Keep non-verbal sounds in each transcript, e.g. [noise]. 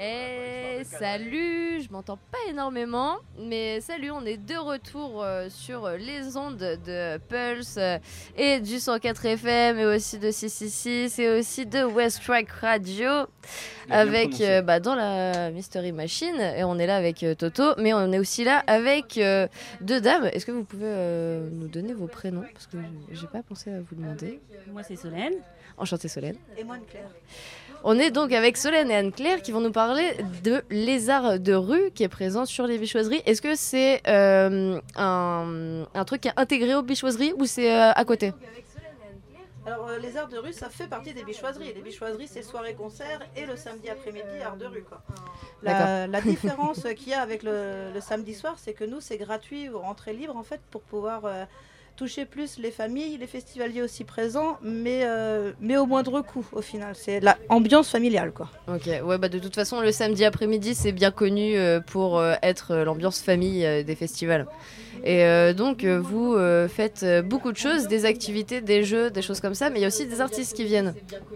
Et salut, je m'entends pas énormément, mais salut, on est de retour euh, sur les ondes de Pulse euh, et du 104 FM et aussi de 666 et aussi de West Track Radio avec euh, bah, dans la Mystery Machine et on est là avec Toto, mais on est aussi là avec deux dames. Est-ce que vous pouvez nous donner vos prénoms? Parce que j'ai pas pensé à vous demander. Moi c'est Solène. Enchantée Solène. Et moi Claire. On est donc avec Solène et Anne-Claire qui vont nous parler de Lézard de rue qui est présent sur les bichoiseries. Est-ce que c'est euh, un, truc qui est intégré aux bichoiseries ou c'est euh, à côté? Alors, euh, les arts de rue, ça fait partie des bichoiseries. Les bichoiseries, c'est soirée-concert et le samedi après-midi, art de rue. Quoi. La, différence [laughs] qu'il y a avec le, samedi soir, c'est que nous, c'est gratuit ou entrée libre, en fait, pour pouvoir toucher plus les familles, les festivaliers aussi présents, mais, euh, mais au moindre coût au final. C'est l'ambiance familiale quoi. Ok, ouais, bah de toute façon, le samedi après-midi, c'est bien connu euh, pour euh, être l'ambiance famille des festivals. Et donc, vous faites beaucoup de choses, des activités, des jeux, des choses comme ça, mais il y a aussi des artistes qui viennent.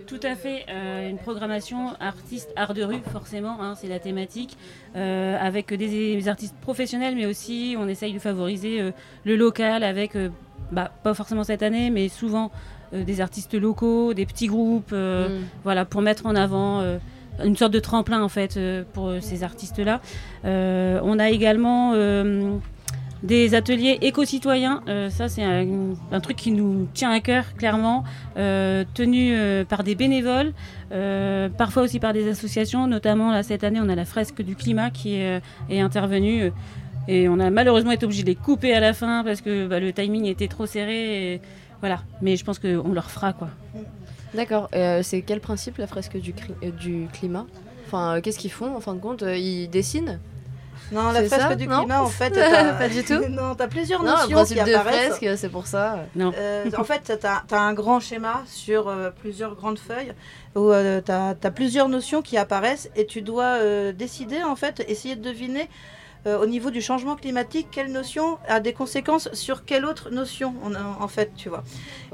Tout à fait, une programmation artiste, art de rue, forcément, hein, c'est la thématique, avec des, artistes professionnels, mais aussi on essaye de favoriser le local avec bah, pas forcément cette année, mais souvent euh, des artistes locaux, des petits groupes, euh, mm. voilà, pour mettre en avant euh, une sorte de tremplin en fait pour ces artistes-là. on a également des ateliers éco-citoyens, ça c'est un, truc qui nous tient à cœur clairement, tenus par des bénévoles, parfois aussi par des associations, notamment là cette année on a la fresque du climat qui est intervenue et on a malheureusement été obligé de les couper à la fin parce que bah, le timing était trop serré. voilà. Mais je pense qu'on leur fera quoi. D'accord. Euh, c'est quel principe la fresque du, euh, du climat? Enfin, euh, qu'est-ce qu'ils font? En fin de compte Ils dessinent? Non, la fresque du climat, en [laughs] fait, pas du tout? [laughs] non, t'as plusieurs non, notions qui de apparaissent. fresque, c'est pour ça. Non. en fait, t'as as un grand schéma sur plusieurs grandes feuilles où t'as as plusieurs notions qui apparaissent et tu dois décider, en fait, essayer de deviner euh, au niveau du changement climatique, quelle notion a des conséquences sur quelle autre notion, en, fait, tu vois?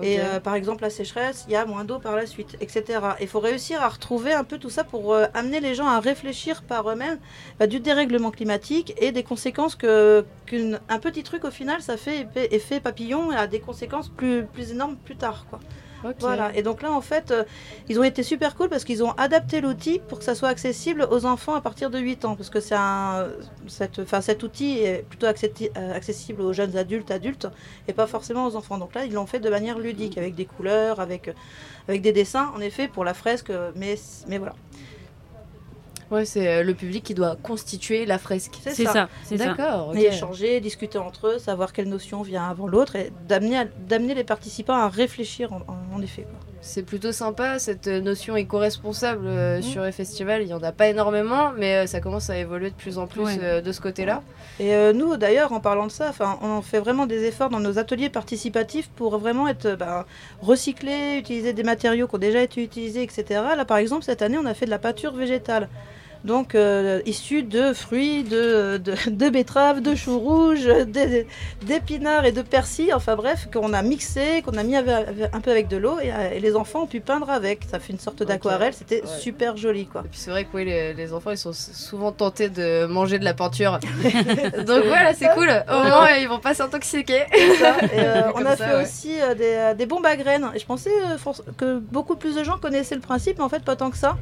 Et euh, par exemple, la sécheresse, il y a moins d'eau par la suite, etc. Il faut réussir à retrouver un peu tout ça pour euh, amener les gens à réfléchir par eux-mêmes bah, du dérèglement climatique et des conséquences que qu'un petit truc, au final, ça fait effet papillon et a des conséquences plus, plus énormes plus tard, quoi. Voilà. Et donc là, en fait, euh, ils ont été super cool parce qu'ils ont adapté l'outil pour que ça soit accessible aux enfants à partir de 8 ans. Parce que c'est cette, cet outil est plutôt euh, accessible aux jeunes adultes, adultes, et pas forcément aux enfants. Donc là, ils l'ont fait de manière ludique, avec des couleurs, avec, avec des dessins, en effet, pour la fresque. Mais, mais voilà. Ouais, c'est euh, le public qui doit constituer la fresque. C'est ça. C'est D'accord. Et échanger, discuter entre eux, savoir quelle notion vient avant l'autre et d'amener les participants à réfléchir en, effet. C'est plutôt sympa cette notion éco-responsable euh, mm. sur les festivals. Il n'y en a pas énormément, mais euh, ça commence à évoluer de plus en plus de ce côté-là. Et nous, d'ailleurs, en parlant de ça, on fait vraiment des efforts dans nos ateliers participatifs pour vraiment être ben, recyclés, utiliser des matériaux qui ont déjà été utilisés, etc. Là, par exemple, cette année, on a fait de la pâture végétale donc euh, issus de fruits, de, de, betteraves, de choux rouges, d'épinards et de persil, enfin bref, qu'on a mixé, qu'on a mis un peu avec de l'eau euh, et, les enfants ont pu peindre avec. Ça fait une sorte d'aquarelle, c'était super joli quoi. Et puis c'est vrai que les, enfants ils sont souvent tentés de manger de la peinture. [laughs] donc voilà, c'est cool, au moins ils vont pas s'intoxiquer. Euh, [laughs] on a fait aussi des, des, bombes à graines. Et je pensais que beaucoup plus de gens connaissaient le principe, mais en fait pas tant que ça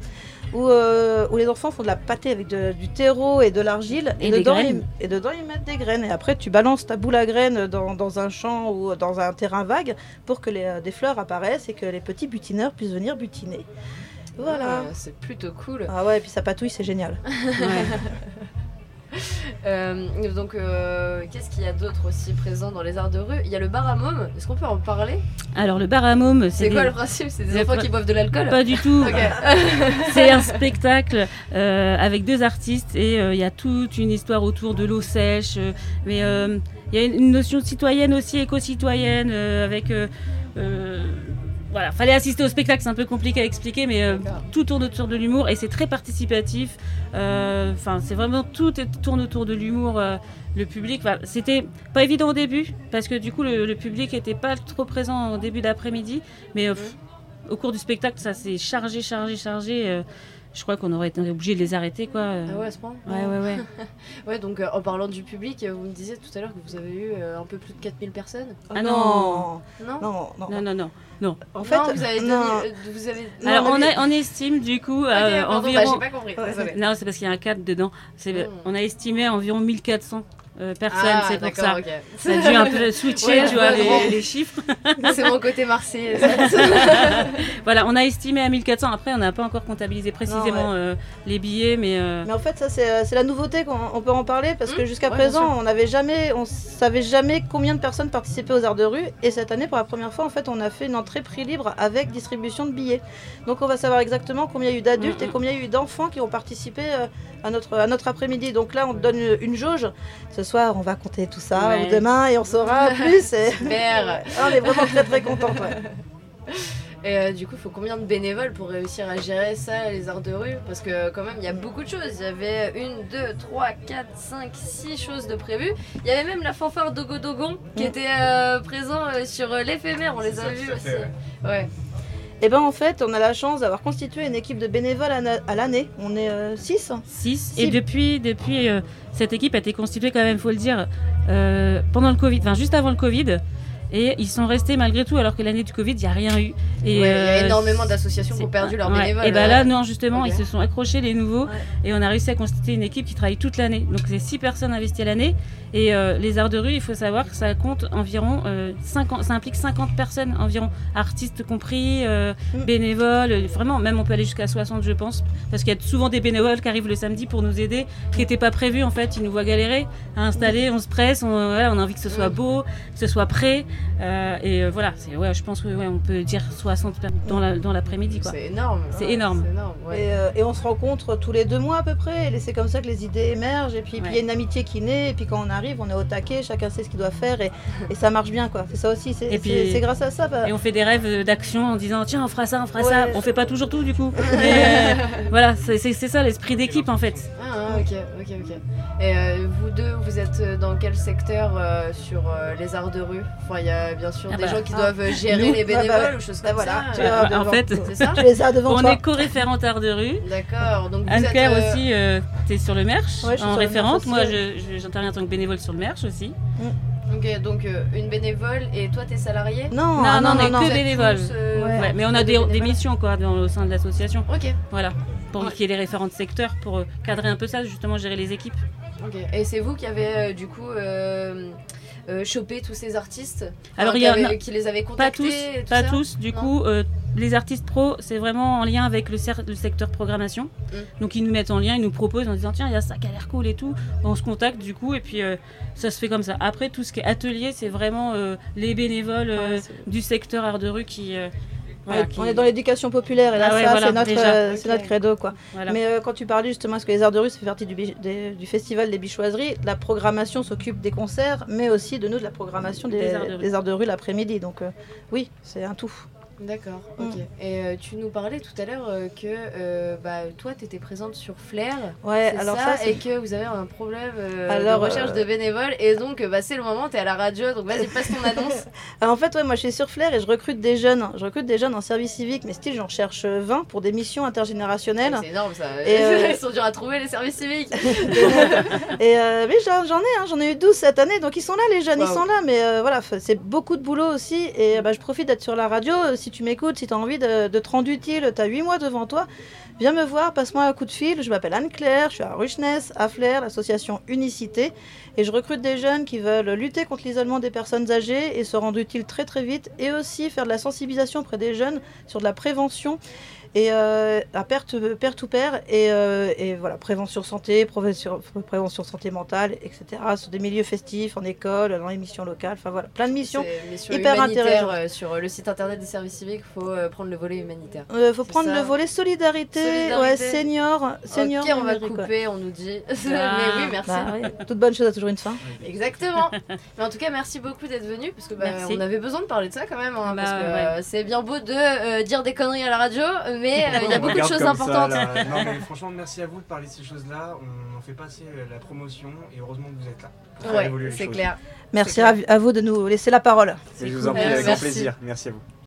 où, euh, où, les enfants font de la pâtée avec du terreau et de l'argile. Et, dedans, ils, et dedans, ils mettent des graines. Et après, tu balances ta boule à graines dans, dans un champ ou dans un terrain vague pour que les, euh, des fleurs apparaissent et que les petits butineurs puissent venir butiner. Voilà. Ah, c'est plutôt cool. Ah ouais, et puis ça patouille, c'est génial. [laughs] Euh, donc, euh, qu'est-ce qu'il y a d'autre aussi présent dans les arts de rue? Il y a le bar à môme. Est-ce qu'on peut en parler? Alors, le bar à môme, c'est. quoi le principe? C'est des enfants qui boivent de l'alcool? Pas du tout. [laughs] c'est un spectacle euh, avec deux artistes et il y a toute une histoire autour de l'eau sèche. mais il y a une notion citoyenne aussi, éco-citoyenne, avec voilà, fallait assister au spectacle, c'est un peu compliqué à expliquer, mais euh, tout tourne autour de l'humour et c'est très participatif. Euh, enfin, c'est vraiment tout tourne autour de l'humour. Euh, le public, c'était pas évident au début parce que du coup le, public était pas trop présent au début d'après-midi, mais au cours du spectacle, ça s'est chargé, chargé, chargé. Je crois qu'on aurait été obligé de les arrêter, quoi. Ah ouais, à ce point ouais, ouais, ouais. [laughs] Ouais, donc euh, en parlant du public, vous me disiez tout à l'heure que vous avez eu euh, un peu plus de 4000 personnes. Ah non Non Non, non. Non, non, non. En fait, Non, vous avez, non. donné- euh, vous avez... Non, Alors, on, a- on estime du coup Ok, pardon, bah, environ. j'ai pas compris. Ouais. Non, c'est parce qu'il y a un cadre dedans. C'est- Mm. On a estimé environ 1400 euh, personnes, Ah, c'est pour d'accord, ça. ok. Ça a dû un peu [laughs] switcher, Ouais, tu vois, je vois, les, chiffres. [laughs] C'est mon côté marseillais. [laughs] Voilà, on a estimé à 1400. Après, on n'a pas encore comptabilisé précisément euh, les billets, mais euh, Mais en fait, ça c'est c'est la nouveauté qu'on on peut en parler parce que Mmh, jusqu'à ouais, présent, on n'avait jamais, on savait jamais combien de personnes participaient aux arts de rue. Et cette année, pour la première fois, en fait, on a fait une entrée prix libre avec distribution de billets. Donc, on va savoir exactement combien il y a eu d'adultes Mmh, et combien il y a eu d'enfants qui ont participé à notre à notre après-midi. Donc là, on te donne une, une jauge. Soir, on va compter tout ça Ouais. ou demain et on saura [laughs] plus. Et... Super. [laughs] on est vraiment très très contente. ouais. Et euh, du coup, il faut combien de bénévoles pour réussir à gérer ça, les arts de rue? Parce que quand même, il y a beaucoup de choses. Il y avait une, deux, trois, quatre, cinq, six choses de prévues. Il y avait même la fanfare Dogo Dogon qui Mm. était euh, présent euh, sur euh, l'éphémère. On les a vus aussi. fait, ouais. Ouais. Et ben en fait, on a la chance d'avoir constitué une équipe de bénévoles à, l'année. On est 6. 6. Si. Et depuis, depuis euh, cette équipe a été constituée, quand même, faut le dire, euh, pendant le Covid, enfin juste avant le Covid. Et ils sont restés malgré tout, alors que l'année du Covid, il n'y a rien eu. Et, Ouais, il y a euh, énormément d'associations qui ont perdu leurs ouais. bénévoles. Et ben euh, là, non, justement, ils se sont accrochés, les nouveaux, Ouais. et on a réussi à constituer une équipe qui travaille toute l'année. Donc, c'est 6 personnes investies à l'année. Et euh, les arts de rue, il faut savoir que ça compte environ euh, 50, ça implique 50 personnes environ, artistes compris, euh, Mm. bénévoles, vraiment, même on peut aller jusqu'à 60, je pense, parce qu'il y a souvent des bénévoles qui arrivent le samedi pour nous aider, qui n'étaient pas prévus en fait, ils nous voient galérer à installer, on se presse, on, voilà, on a envie que ce soit Mm. beau, que ce soit prêt, euh, et euh, voilà, c'est, ouais, je pense que ouais, on peut dire 60 per- dans, la, dans l'après-midi quoi. C'est énorme. C'est Ouais, énorme. C'est énorme. ouais. Et, euh, et on se rencontre tous les deux mois à peu près, et c'est comme ça que les idées émergent, et puis il y a une amitié qui naît, et puis quand on arrive, on est au taquet, chacun sait ce qu'il doit faire, et, et ça marche bien quoi. C'est ça aussi, c'est Et c'est- puis- c'est grâce à ça. bah, Et on fait des rêves d'action en disant tiens on fera ça, on fera ça. On fait pas toujours tout du coup. [laughs] Mais euh, voilà, c'est ça l'esprit d'équipe en fait. Ah, ah, ok, ok, ok. Et euh, vous deux, vous êtes euh, dans quel secteur euh, sur euh, les arts de rue? Enfin, il y a bien sûr Ah des bah, gens qui ah. doivent gérer Nous, les bah, bah, bénévoles ouais. ou choses Bah, comme voilà, ça. tu euh, en devant- fait, ça? Tu [laughs] les as devant On toi. est co-référente art de rue. D'accord. Donc vous Anne êtes. Claire euh, aussi, euh, t'es sur le merch Ouais, je suis en sur le référente. Merch aussi, Moi, je- je- j'interviens en tant que bénévole sur le merch aussi. Ok, donc euh, une bénévole et toi t'es salarié? Non, non, ah, non, on est Vous que tous, euh, Ouais. Ouais, mais on a des, missions quoi dans, au sein de l'association. Ok, Voilà, pour Ouais. qu'il y ait des référents de secteur pour euh, cadrer un peu ça, justement gérer les équipes. ok. Et c'est vous qui avez euh, du coup euh, euh, chopé tous ces artistes Alors, il y a- non, qui les avez Pas contactés tous, et tout pas ça tous. Du Non coup, les artistes pros, c'est vraiment en lien avec le, secteur programmation. Mm. Donc ils nous mettent en lien, ils nous proposent en disant tiens, il y a ça qui a l'air cool et tout. On se contacte du coup et puis ça se fait comme ça. Après, tout ce qui est atelier, c'est vraiment les bénévoles Ouais, du secteur art de rue qui. On est- qui- on est dans l'éducation populaire et là Ah ouais, ça voilà, c'est notre, déjà. euh, c'est notre credo quoi. voilà. Mais euh, quand tu parlais justement, parce que les arts de rue, ça fait partie du, bi- des- du festival des bichoiseries, la programmation s'occupe des concerts, mais aussi de nous de la programmation des, Des arts de rue. des arts de rue l'après-midi. Donc euh, oui, c'est un tout. D'accord, Mm. ok. Et euh, tu nous parlais tout à l'heure euh, que euh, bah, toi, tu étais présente sur Flair. Ouais, alors ça, ça, et que vous avez un problème Alors, de recherche de bénévoles. Et donc, bah, c'est le moment, tu es à la radio, donc vas-y, passe ton annonce. Alors, [laughs] en fait, ouais, moi je suis sur Flair et je recrute des jeunes. Je recrute des jeunes en service civique, mais style j'en cherche 20 pour des missions intergénérationnelles. c'est énorme ça. Et, [laughs] Ils sont durs à trouver, les services civiques. [laughs] Et mais j'en ai, hein, j'en ai eu 12 cette année, donc ils sont là les jeunes, ils sont là, mais voilà, c'est beaucoup de boulot aussi, et bah, je profite d'être sur la radio, Euh, si tu m'écoutes, si tu as envie de, te rendre utile, tu as 8 mois devant toi, viens me voir, passe-moi un coup de fil, je m'appelle Anne-Claire, je suis à Ruchness, à Flair, l'association Unicité, et je recrute des jeunes qui veulent lutter contre l'isolement des personnes âgées et se rendre utiles très très vite, et aussi faire de la sensibilisation auprès des jeunes sur de la prévention et euh, à perte pair to pair et, euh, et voilà prévention santé prévention, prévention santé mentale etc sur des milieux festifs en école dans les missions locales enfin voilà plein de missions mission hyper humanitaire intéressant. euh, sur le site internet des services civiques, il faut euh, prendre le volet humanitaire. Euh, faut prendre ça. le volet solidarité, Solidarité. ouais senior senior ok, on va couper, on nous dit. Ah. [laughs] Mais oui, merci. Bah, oui, toute bonne chose a toujours une fin Exactement. Mais en tout cas, merci beaucoup d'être venu parce que bah, on avait besoin de parler de ça quand même. hein, Bah, parce que ouais. euh, c'est bien beau de euh, dire des conneries à la radio, mais euh, il y a beaucoup de choses ça, importantes. [laughs] non mais franchement merci à vous de parler de ces choses-là. On, on fait passer euh, la promotion et heureusement que vous êtes là. Ouais, c'est clair. merci clair. à, vous de nous laisser la parole Et je vous en prie Euh, avec grand plaisir. Merci à vous.